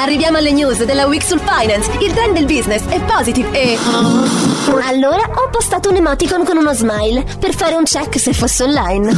Arriviamo alle news della Week sul Finance. Il trend del business è positive e. Allora ho postato un emoticon con uno smile per fare un check se fosse online.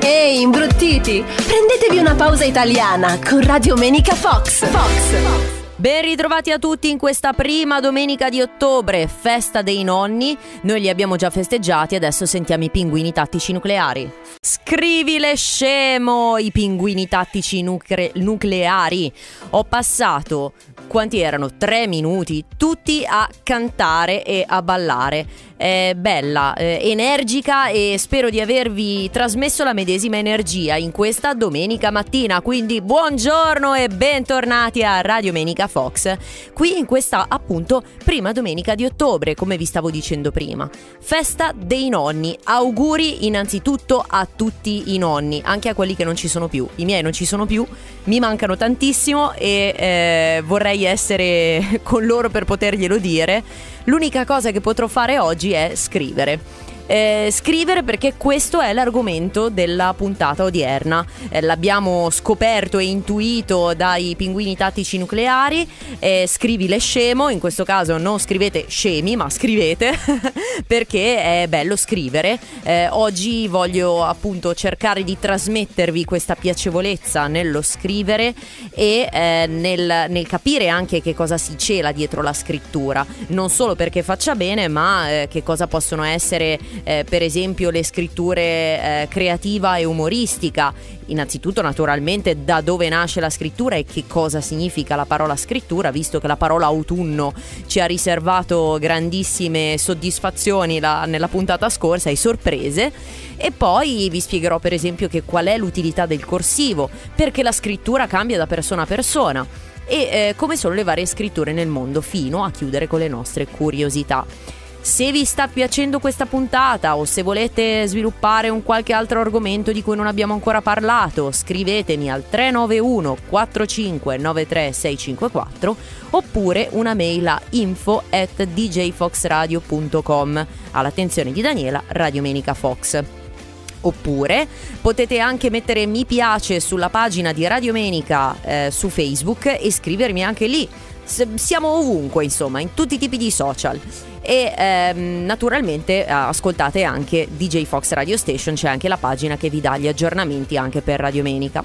Ehi, imbruttiti! Prendetevi una pausa italiana con Radio Menica Fox. Fox. Ben ritrovati a tutti in questa prima domenica di ottobre, festa dei nonni. Noi li abbiamo già festeggiati, adesso sentiamo i pinguini tattici nucleari. Scrivile scemo, i pinguini tattici nucre- nucleari. Ho passato, quanti erano? Tre minuti, tutti a cantare e a ballare. È bella, eh, energica e spero di avervi trasmesso la medesima energia in questa domenica mattina. Quindi buongiorno e bentornati a Radio Menica Fox, qui in questa appunto prima domenica di ottobre, come vi stavo dicendo prima. Festa dei nonni. Auguri innanzitutto a tutti i nonni, anche a quelli che non ci sono più. I miei non ci sono più, mi mancano tantissimo e eh, vorrei essere con loro per poterglielo dire. L'unica cosa che potrò fare oggi è scrivere. Eh, scrivere perché questo è l'argomento della puntata odierna. Eh, l'abbiamo scoperto e intuito dai pinguini tattici nucleari. Eh, scrivile scemo, in questo caso non scrivete scemi, ma scrivete perché è bello scrivere. Eh, oggi voglio appunto cercare di trasmettervi questa piacevolezza nello scrivere e eh, nel, nel, capire anche che cosa si cela dietro la scrittura. Non solo perché faccia bene, ma eh, che cosa possono essere eh, per esempio le scritture eh, creativa e umoristica. Innanzitutto naturalmente da dove nasce la scrittura e che cosa significa la parola scrittura, visto che la parola autunno ci ha riservato grandissime soddisfazioni la, nella puntata scorsa e sorprese. E poi vi spiegherò per esempio che qual è l'utilità del corsivo, perché la scrittura cambia da persona a persona e eh, come sono le varie scritture nel mondo, fino a chiudere con le nostre curiosità. Se vi sta piacendo questa puntata o se volete sviluppare un qualche altro argomento di cui non abbiamo ancora parlato, scrivetemi al 391 4593 654 oppure una mail a info at djfoxradio.com all'attenzione di Daniela Radio Menica Fox. Oppure potete anche mettere mi piace sulla pagina di Radio Menica eh, su Facebook e scrivermi anche lì. S- siamo ovunque, insomma, in tutti i tipi di social. E ehm, naturalmente eh, ascoltate anche DJ Fox Radio Station, c'è anche la pagina che vi dà gli aggiornamenti anche per Radio Menica.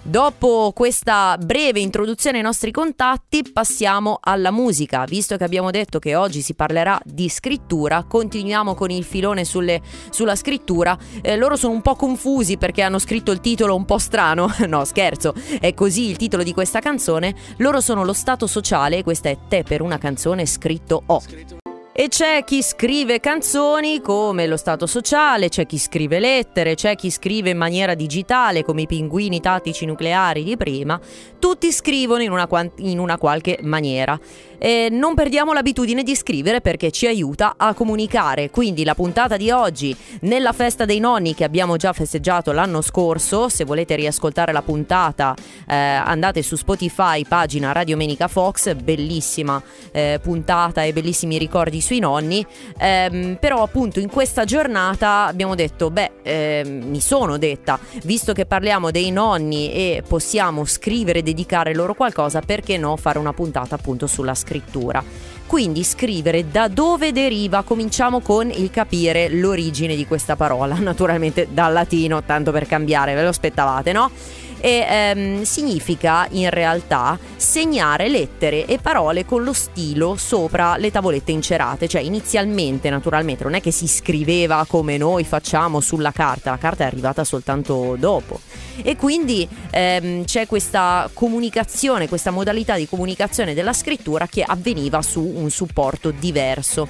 Dopo questa breve introduzione ai nostri contatti, passiamo alla musica. Visto che abbiamo detto che oggi si parlerà di scrittura, continuiamo con il filone sulle, sulla scrittura. Eh, loro sono un po' confusi perché hanno scritto il titolo un po' strano. no, scherzo, è così il titolo di questa canzone. Loro sono lo Stato sociale questa è Te per una canzone scritto O. E c'è chi scrive canzoni come lo Stato sociale, c'è chi scrive lettere, c'è chi scrive in maniera digitale come i pinguini tattici nucleari di prima. Tutti scrivono in una, in una qualche maniera. E non perdiamo l'abitudine di scrivere perché ci aiuta a comunicare. Quindi la puntata di oggi, nella festa dei nonni che abbiamo già festeggiato l'anno scorso, se volete riascoltare la puntata eh, andate su Spotify, pagina Radio Menica Fox, bellissima eh, puntata e bellissimi ricordi sui nonni. Ehm, però appunto in questa giornata abbiamo detto, beh, eh, mi sono detta, visto che parliamo dei nonni e possiamo scrivere e dedicare loro qualcosa, perché no fare una puntata appunto sulla scrittura scrittura. Quindi scrivere da dove deriva, cominciamo con il capire l'origine di questa parola, naturalmente dal latino, tanto per cambiare, ve lo aspettavate, no? E ehm, significa in realtà segnare lettere e parole con lo stilo sopra le tavolette incerate, cioè inizialmente naturalmente non è che si scriveva come noi facciamo sulla carta, la carta è arrivata soltanto dopo e quindi ehm, c'è questa comunicazione, questa modalità di comunicazione della scrittura che avveniva su un supporto diverso.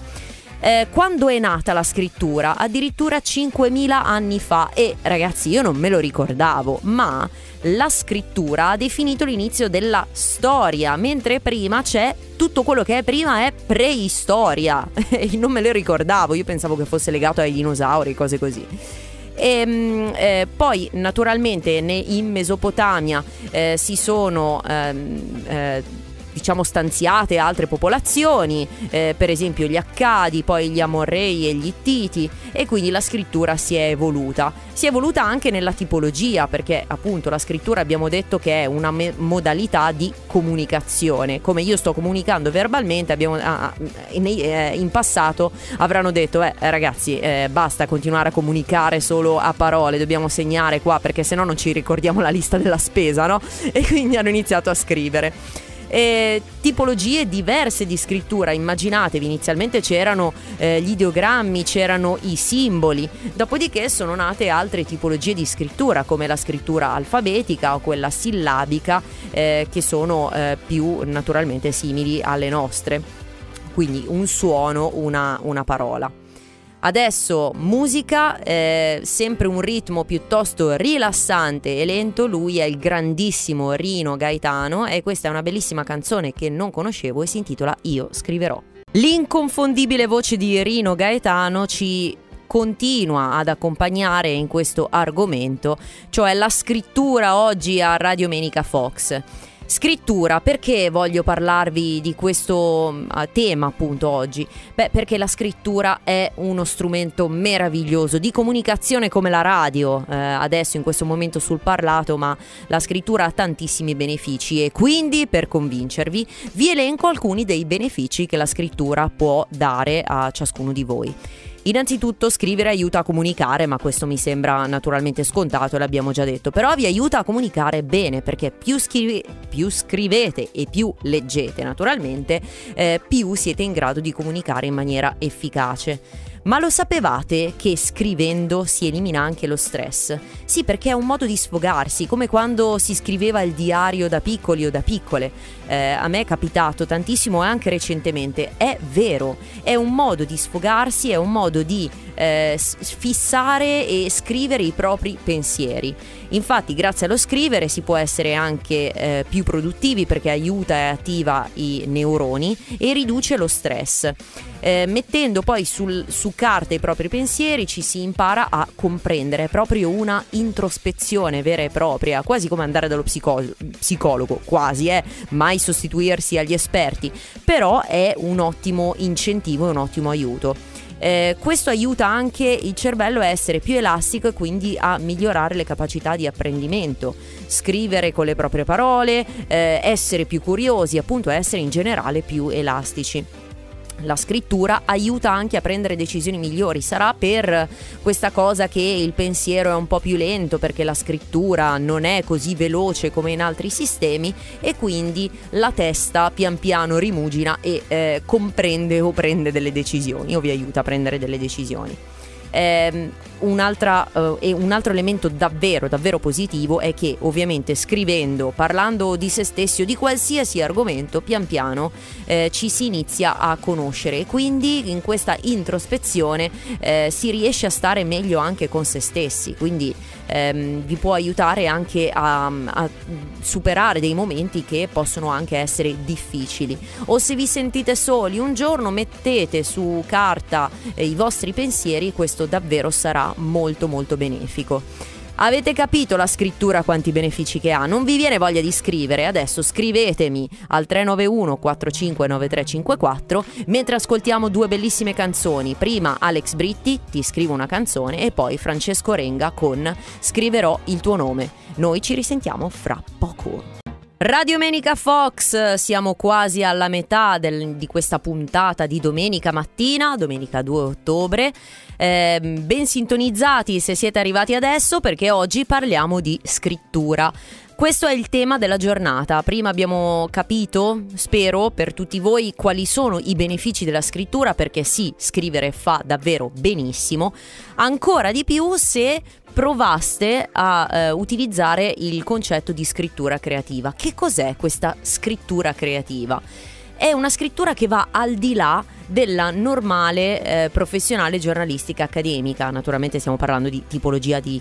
Eh, quando è nata la scrittura? Addirittura 5.000 anni fa e ragazzi io non me lo ricordavo, ma la scrittura ha definito l'inizio della storia, mentre prima c'è tutto quello che è prima è preistoria. non me lo ricordavo, io pensavo che fosse legato ai dinosauri, cose così. E, ehm, eh, poi naturalmente in Mesopotamia eh, si sono ehm, eh, diciamo stanziate altre popolazioni, eh, per esempio gli Accadi, poi gli Amorrei e gli Ittiti e quindi la scrittura si è evoluta. Si è evoluta anche nella tipologia perché appunto la scrittura abbiamo detto che è una me- modalità di comunicazione, come io sto comunicando verbalmente, abbiamo, ah, in, eh, in, passato avranno detto eh, ragazzi eh, basta continuare a comunicare solo a parole, dobbiamo segnare qua perché se no non ci ricordiamo la lista della spesa, no? E quindi hanno iniziato a scrivere eh, tipologie diverse di scrittura. Immaginatevi, inizialmente c'erano eh, gli ideogrammi, c'erano i simboli, dopodiché sono nate altre tipologie di scrittura, come la scrittura alfabetica o quella sillabica, eh, che sono eh, più naturalmente simili alle nostre. Quindi un suono, una, una parola. Adesso musica, eh, sempre un ritmo piuttosto rilassante e lento, lui è il grandissimo Rino Gaetano e questa è una bellissima canzone che non conoscevo e si intitola Io scriverò. L'inconfondibile voce di Rino Gaetano ci continua ad accompagnare in questo argomento, cioè la scrittura oggi a Radio Menica Fox. Scrittura, perché voglio parlarvi di questo uh, tema appunto oggi? Beh, perché la scrittura è uno strumento meraviglioso di comunicazione come la radio, eh, adesso in questo momento sul parlato, ma la scrittura ha tantissimi benefici e quindi per convincervi vi elenco alcuni dei benefici che la scrittura può dare a ciascuno di voi. Innanzitutto scrivere aiuta a comunicare, ma questo mi sembra naturalmente scontato, l'abbiamo già detto, però vi aiuta a comunicare bene perché più, scrive, più scrivete e più leggete naturalmente, eh, più siete in grado di comunicare in maniera efficace. Ma lo sapevate che scrivendo si elimina anche lo stress? Sì, perché è un modo di sfogarsi, come quando si scriveva il diario da piccoli o da piccole. Eh, a me è capitato tantissimo anche recentemente. È vero, è un modo di sfogarsi, è un modo di eh, fissare e scrivere i propri pensieri. Infatti grazie allo scrivere si può essere anche eh, più produttivi perché aiuta e attiva i neuroni e riduce lo stress. Eh, mettendo poi sul, su carta i propri pensieri ci si impara a comprendere proprio una introspezione vera e propria, quasi come andare dallo psico- psicologo, quasi, eh, mai sostituirsi agli esperti, però è un ottimo incentivo e un ottimo aiuto. Eh, questo aiuta anche il cervello a essere più elastico e quindi a migliorare le capacità di apprendimento, scrivere con le proprie parole, eh, essere più curiosi, appunto essere in generale più elastici la scrittura aiuta anche a prendere decisioni migliori. Sarà per questa cosa che il pensiero è un po' più lento perché la scrittura non è così veloce come in altri sistemi e quindi la testa pian piano rimugina e eh, comprende o prende delle decisioni o vi aiuta a prendere delle decisioni. Eh, uh, e un altro elemento davvero, davvero positivo è che ovviamente scrivendo, parlando di se stessi o di qualsiasi argomento, pian piano eh, ci si inizia a conoscere. E quindi in questa introspezione eh, si riesce a stare meglio anche con se stessi, quindi ehm, vi può aiutare anche a, a superare dei momenti che possono anche essere difficili. O se vi sentite soli un giorno mettete su carta eh, i vostri pensieri, questo davvero sarà molto molto benefico. Avete capito la scrittura quanti benefici che ha? Non vi viene voglia di scrivere? Adesso scrivetemi al 391 459354 mentre ascoltiamo due bellissime canzoni. Prima Alex Britti, ti scrivo una canzone e poi Francesco Renga con Scriverò il tuo nome. Noi ci risentiamo fra poco. Radio Menica Fox, siamo quasi alla metà del, di questa puntata di domenica mattina, domenica 2 ottobre. Eh, ben sintonizzati se siete arrivati adesso perché oggi parliamo di scrittura. Questo è il tema della giornata. Prima abbiamo capito, spero, per tutti voi quali sono i benefici della scrittura, perché sì, scrivere fa davvero benissimo. Ancora di più se provaste a eh, utilizzare il concetto di scrittura creativa. Che cos'è questa scrittura creativa? è una scrittura che va al di là della normale eh, professionale giornalistica accademica. Naturalmente stiamo parlando di tipologia di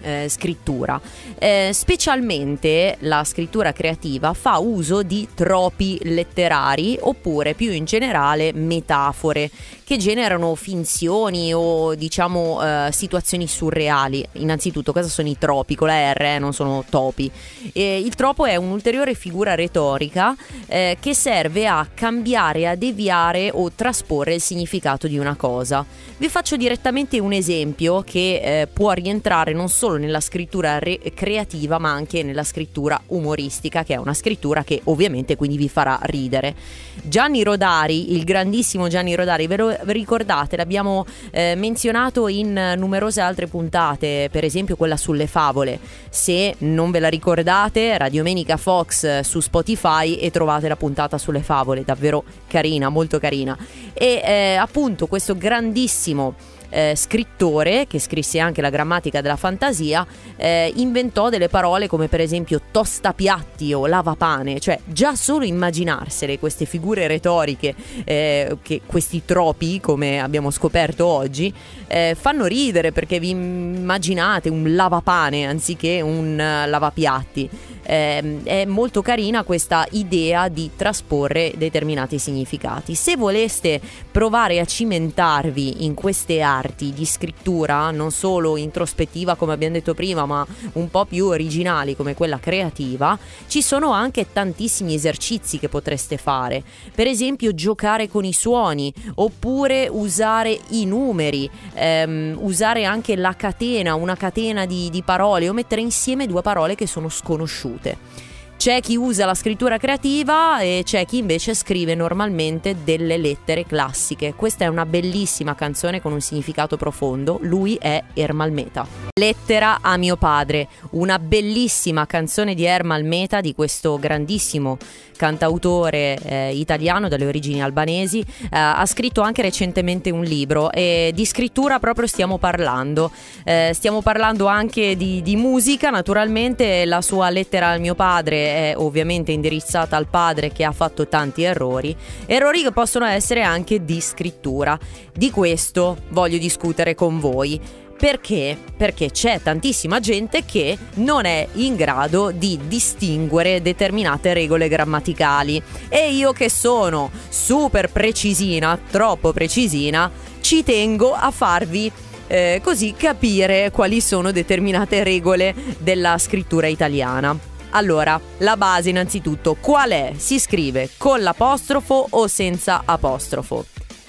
eh, scrittura. Eh, specialmente la scrittura creativa fa uso di tropi letterari oppure più in generale metafore che generano finzioni o diciamo eh, situazioni surreali. Innanzitutto cosa sono i tropi? Con la R eh, non sono topi. il tropo è un'ulteriore figura retorica eh, che serve a cambiare, a deviare o trasporre il significato di una cosa. Vi faccio direttamente un esempio che eh, può rientrare non solo nella scrittura re- creativa ma anche nella scrittura umoristica che è una scrittura che ovviamente quindi vi farà ridere. Gianni Rodari, il grandissimo Gianni Rodari, ve lo ricordate? L'abbiamo eh, menzionato in numerose altre puntate, per esempio quella sulle favole. Se non ve la ricordate, Radiomenica Fox su Spotify e trovate la puntata sulle favole, davvero carina, molto carina. E eh, appunto questo grandissimo eh, scrittore, che scrisse anche la grammatica della fantasia, eh, inventò delle parole come per esempio tostapiatti o lavapane, cioè già solo immaginarsele queste figure retoriche, eh, che, questi tropi, come abbiamo scoperto oggi, eh, fanno ridere perché vi immaginate un lavapane anziché un uh, lavapiatti eh, è molto carina questa idea di trasporre determinati significati. Se voleste provare a cimentarvi in queste arti di scrittura, non solo introspettiva come abbiamo detto prima, ma un po' più originali come quella creativa, ci sono anche tantissimi esercizi che potreste fare. Per esempio giocare con i suoni oppure usare i numeri, ehm, usare anche la catena, una catena di, di parole o mettere insieme due parole che sono sconosciute. C'è chi usa la scrittura creativa e c'è chi invece scrive normalmente delle lettere classiche. Questa è una bellissima canzone con un significato profondo. Lui è Ermal Meta. Lettera a mio padre, una bellissima canzone di Ermal Meta, di questo grandissimo cantautore eh, italiano dalle origini albanesi. Eh, ha scritto anche recentemente un libro e di scrittura proprio stiamo parlando. Eh, stiamo parlando anche di, di musica, naturalmente la sua lettera al mio padre è ovviamente indirizzata al padre che ha fatto tanti errori, errori che possono essere anche di scrittura. Di questo voglio discutere con voi. Perché? Perché c'è tantissima gente che non è in grado di distinguere determinate regole grammaticali e io che sono super precisina, troppo precisina, ci tengo a farvi eh, così capire quali sono determinate regole della scrittura italiana. Allora, la base innanzitutto, qual è? Si scrive con l'apostrofo o senza apostrofo?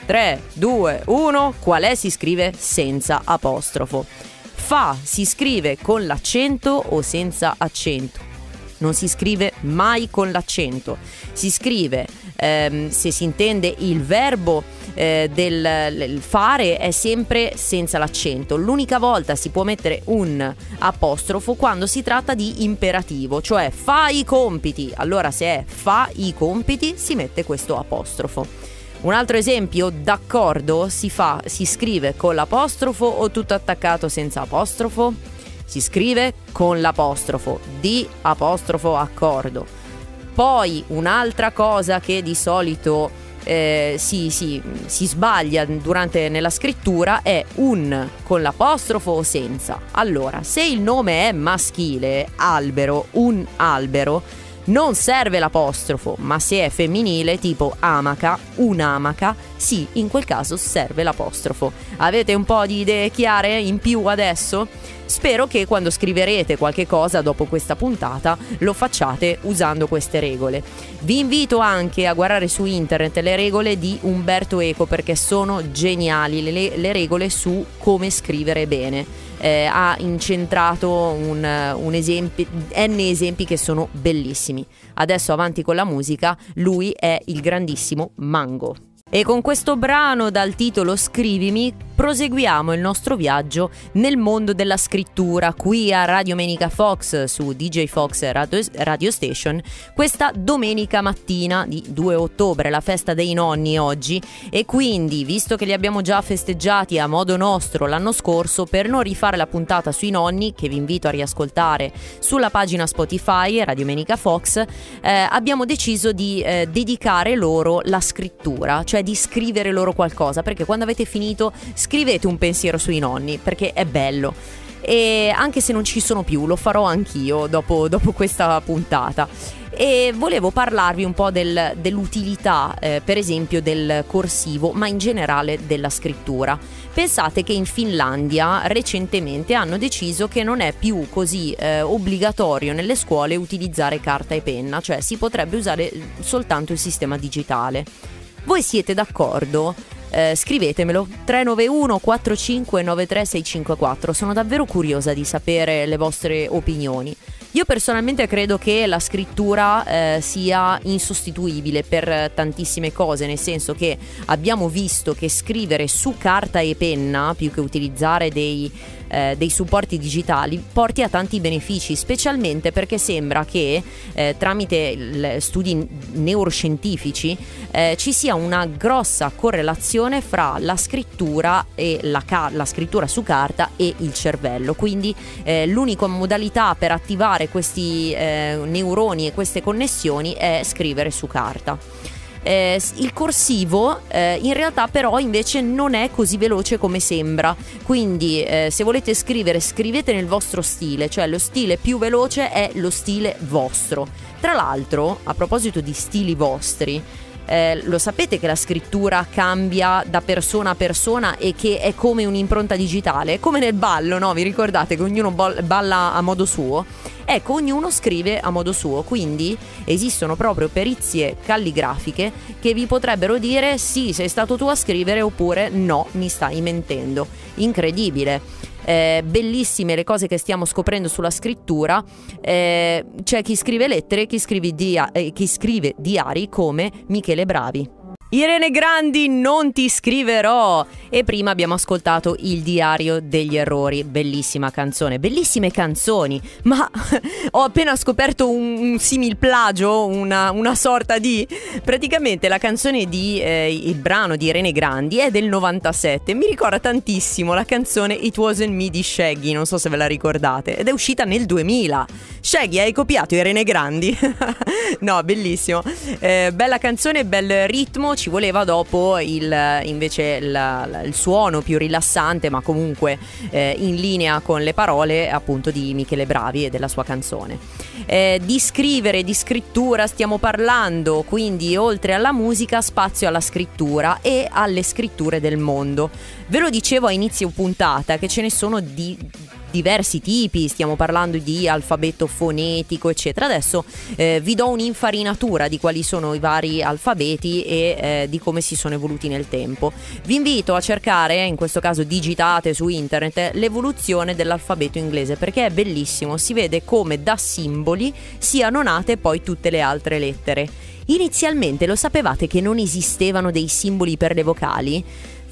3, 2, 1, qual è? Si scrive senza apostrofo. Fa si scrive con l'accento o senza accento? Non si scrive mai con l'accento, si scrive ehm, se si intende il verbo eh, del fare è sempre senza l'accento. L'unica volta si può mettere un apostrofo quando si tratta di imperativo, cioè fa i compiti. Allora se è fa i compiti si mette questo apostrofo. Un altro esempio, d'accordo, si fa, si scrive con l'apostrofo o tutto attaccato senza apostrofo? Si scrive con l'apostrofo, di apostrofo accordo. Poi un'altra cosa che di solito eh, si, si, si, sbaglia durante nella scrittura è un con l'apostrofo o senza. Allora, se il nome è maschile, albero, un albero, non serve l'apostrofo, ma se è femminile tipo amaca, un'amaca, sì, in quel caso serve l'apostrofo. Avete un po' di idee chiare in più adesso? Spero che quando scriverete qualche cosa dopo questa puntata lo facciate usando queste regole. Vi invito anche a guardare su internet le regole di Umberto Eco perché sono geniali le, le regole su come scrivere bene. Eh, ha incentrato un, un esempio, n esempi che sono bellissimi. Adesso avanti con la musica, lui è il grandissimo Mango. E con questo brano dal titolo Scrivimi proseguiamo il nostro viaggio nel mondo della scrittura qui a Radio Menica Fox su DJ Fox Radio, Radio Station questa domenica mattina di 2 ottobre, la festa dei nonni oggi. E quindi visto che li abbiamo già festeggiati a modo nostro l'anno scorso per non rifare la puntata sui nonni che vi invito a riascoltare sulla pagina Spotify Radio Menica Fox eh, abbiamo deciso di eh, dedicare loro la scrittura, cioè di scrivere loro qualcosa perché quando avete finito scrivete un pensiero sui nonni perché è bello. E anche se non ci sono più, lo farò anch'io dopo, dopo questa puntata. E volevo parlarvi un po' del, dell'utilità, eh, per esempio, del corsivo, ma in generale della scrittura. Pensate che in Finlandia recentemente hanno deciso che non è più così eh, obbligatorio nelle scuole utilizzare carta e penna, cioè si potrebbe usare soltanto il sistema digitale. Voi siete d'accordo? Eh, scrivetemelo 391 4593 654. Sono davvero curiosa di sapere le vostre opinioni. Io personalmente credo che la scrittura eh, sia insostituibile per tantissime cose, nel senso che abbiamo visto che scrivere su carta e penna, più che utilizzare dei eh, dei supporti digitali porti a tanti benefici, specialmente perché sembra che eh, tramite studi neuroscientifici eh, ci sia una grossa correlazione fra la scrittura, la, ca- la scrittura su carta e il cervello. Quindi eh, l'unica modalità per attivare questi eh, neuroni e queste connessioni è scrivere su carta. Eh, il corsivo eh, in realtà però invece non è così veloce come sembra, quindi eh, se volete scrivere scrivete nel vostro stile, cioè lo stile più veloce è lo stile vostro. Tra l'altro, a proposito di stili vostri, eh, lo sapete che la scrittura cambia da persona a persona e che è come un'impronta digitale, come nel ballo, no? Vi ricordate che ognuno balla a modo suo? Ecco, ognuno scrive a modo suo, quindi esistono proprio perizie calligrafiche che vi potrebbero dire sì, sei stato tu a scrivere oppure no, mi stai mentendo. Incredibile eh, bellissime le cose che stiamo scoprendo sulla scrittura. Eh, c'è chi scrive lettere, chi dia- eh, chi scrive diari come Michele Bravi. Irene Grandi, non ti scriverò. E prima abbiamo ascoltato Il diario degli errori, bellissima canzone, bellissime canzoni, ma ho appena scoperto un, un simil plagio, una, una, sorta di... Praticamente la canzone di, eh, il brano di Irene Grandi è del 97, mi ricorda tantissimo la canzone It Wasn't Me di Shaggy, non so se ve la ricordate, ed è uscita nel 2000. Shaggy, hai copiato Irene Grandi? no, bellissimo. Eh, bella canzone, bel ritmo, ci voleva dopo il, invece il, il suono più rilassante, ma comunque eh, in linea con le parole appunto di Michele Bravi e della sua canzone. Eh, di scrivere, di scrittura stiamo parlando, quindi oltre alla musica spazio alla scrittura e alle scritture del mondo. Ve lo dicevo a inizio puntata che ce ne sono di diversi tipi, stiamo parlando di alfabeto fonetico, eccetera. Adesso eh, vi do un'infarinatura di quali sono i vari alfabeti e eh, di come si sono evoluti nel tempo. Vi invito a cercare, in questo caso digitate su internet, l'evoluzione dell'alfabeto inglese perché è bellissimo, si vede come da simboli siano nate poi tutte le altre lettere. Inizialmente lo sapevate che non esistevano dei simboli per le vocali?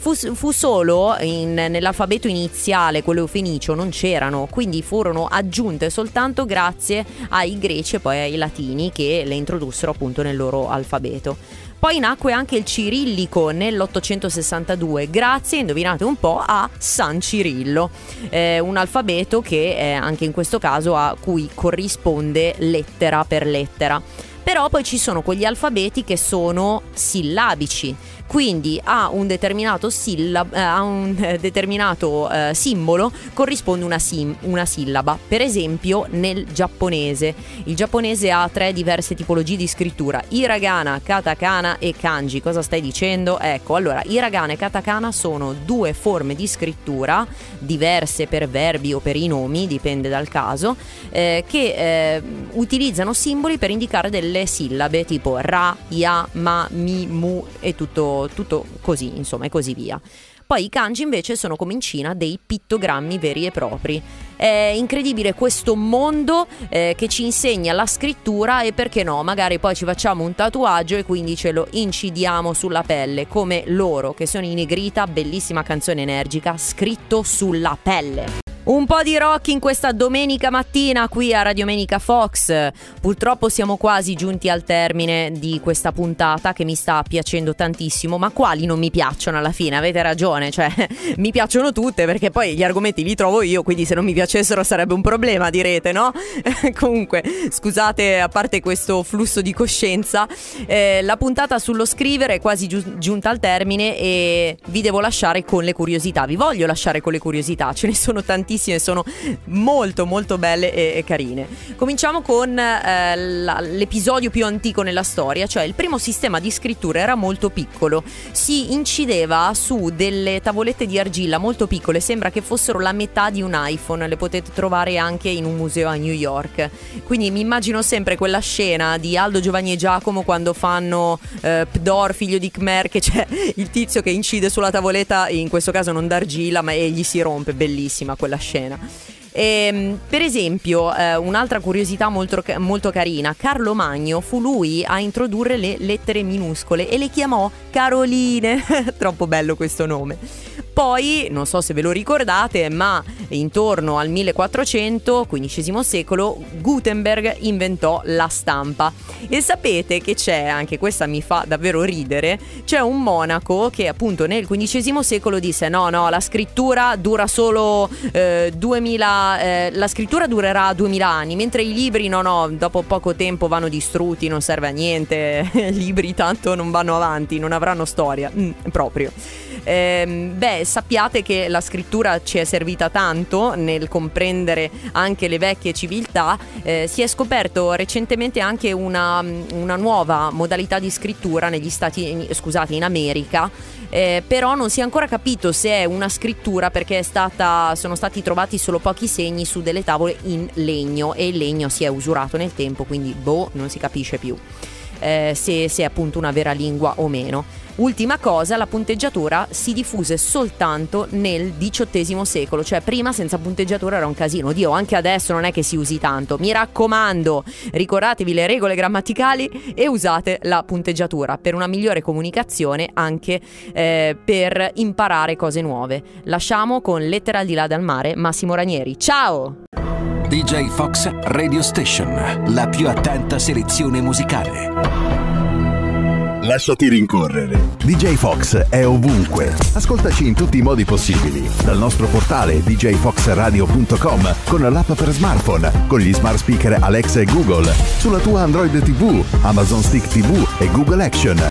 Fu, fu solo in, nell'alfabeto iniziale, quello fenicio, non c'erano, quindi furono aggiunte soltanto grazie ai greci e poi ai latini che le introdussero appunto nel loro alfabeto. Poi nacque anche il cirillico nell'862, grazie, indovinate un po', a San Cirillo, eh, un alfabeto che eh, anche in questo caso a cui corrisponde lettera per lettera. Però poi ci sono quegli alfabeti che sono sillabici quindi a un determinato, sillab- eh, a un determinato eh, simbolo corrisponde una, sim- una sillaba. Per esempio nel giapponese. Il giapponese ha tre diverse tipologie di scrittura: hiragana, katakana e kanji. Cosa stai dicendo? Ecco, allora, hiragana e katakana sono due forme di scrittura diverse per verbi o per i nomi, dipende dal caso, eh, che eh, utilizzano simboli per indicare delle sillabe tipo ra, ya, ma, mi, mu e tutto tutto, così, insomma, e così via. Poi i kanji invece sono come in Cina dei pittogrammi veri e propri. È incredibile questo mondo eh, che ci insegna la scrittura e perché no, magari poi ci facciamo un tatuaggio e quindi ce lo incidiamo sulla pelle, come loro che sono in negrita, bellissima canzone energica, scritto sulla pelle. Un po' di rock in questa domenica mattina qui a Radio Menica Fox. Purtroppo siamo quasi giunti al termine di questa puntata che mi sta piacendo tantissimo, ma quali non mi piacciono alla fine? Avete ragione, cioè mi piacciono tutte perché poi gli argomenti li trovo io, quindi se non mi piacessero sarebbe un problema, direte, no? Comunque, scusate, a parte questo flusso di coscienza, eh, la puntata sullo scrivere è quasi giu- giunta al termine e vi devo lasciare con le curiosità. Vi voglio lasciare con le curiosità, ce ne sono tantissime tantissime, sono molto molto belle e, e carine. Cominciamo con eh, la, l'episodio più antico nella storia, cioè il primo sistema di scrittura era molto piccolo, si incideva su delle tavolette di argilla molto piccole, sembra che fossero la metà di un iPhone, le potete trovare anche in un museo a New York. Quindi mi immagino sempre quella scena di Aldo Giovanni e Giacomo quando fanno eh, Pdor, figlio di Khmer, che c'è il tizio che incide sulla tavoletta, in questo caso non d'argilla, ma egli si rompe, bellissima quella scena scena. E, ehm, per esempio, eh, un'altra curiosità molto, molto, carina, Carlo Magno fu lui a introdurre le lettere minuscole e le chiamò Caroline, troppo bello questo nome. Poi, non so se ve lo ricordate, ma intorno al 1400, XV secolo, Gutenberg inventò la stampa. E sapete che c'è, anche questa mi fa davvero ridere, c'è un monaco che appunto nel XV secolo disse no, no, la scrittura dura solo eh, 2000, eh, la scrittura durerà 2000 anni, mentre i libri no, no, dopo poco tempo vanno distrutti, non serve a niente, i libri tanto non vanno avanti, non avranno storia, mm, proprio. Eh, beh, sappiate che la scrittura ci è servita tanto nel comprendere anche le vecchie civiltà. Eh, si è scoperto recentemente anche una, una, nuova modalità di scrittura negli Stati, scusate, in America. Eh, però non si è ancora capito se è una scrittura perché stata, sono stati trovati solo pochi segni su delle tavole in legno e il legno si è usurato nel tempo, quindi boh, non si capisce più eh, se, se è appunto una vera lingua o meno. Ultima cosa, la punteggiatura si diffuse soltanto nel XVIII secolo, cioè prima senza punteggiatura era un casino. Dio, anche adesso non è che si usi tanto. Mi raccomando, ricordatevi le regole grammaticali e usate la punteggiatura per una migliore comunicazione, anche eh, per imparare cose nuove. Lasciamo con Lettera al di là dal mare Massimo Ranieri. Ciao! DJ Fox Radio Station, la più attenta selezione musicale. Lasciati rincorrere. DJ Fox è ovunque. Ascoltaci in tutti i modi possibili. Dal nostro portale djfoxradio.com con l'app per smartphone, con gli smart speaker Alexa e Google, sulla tua Android TV, Amazon Stick TV e Google Action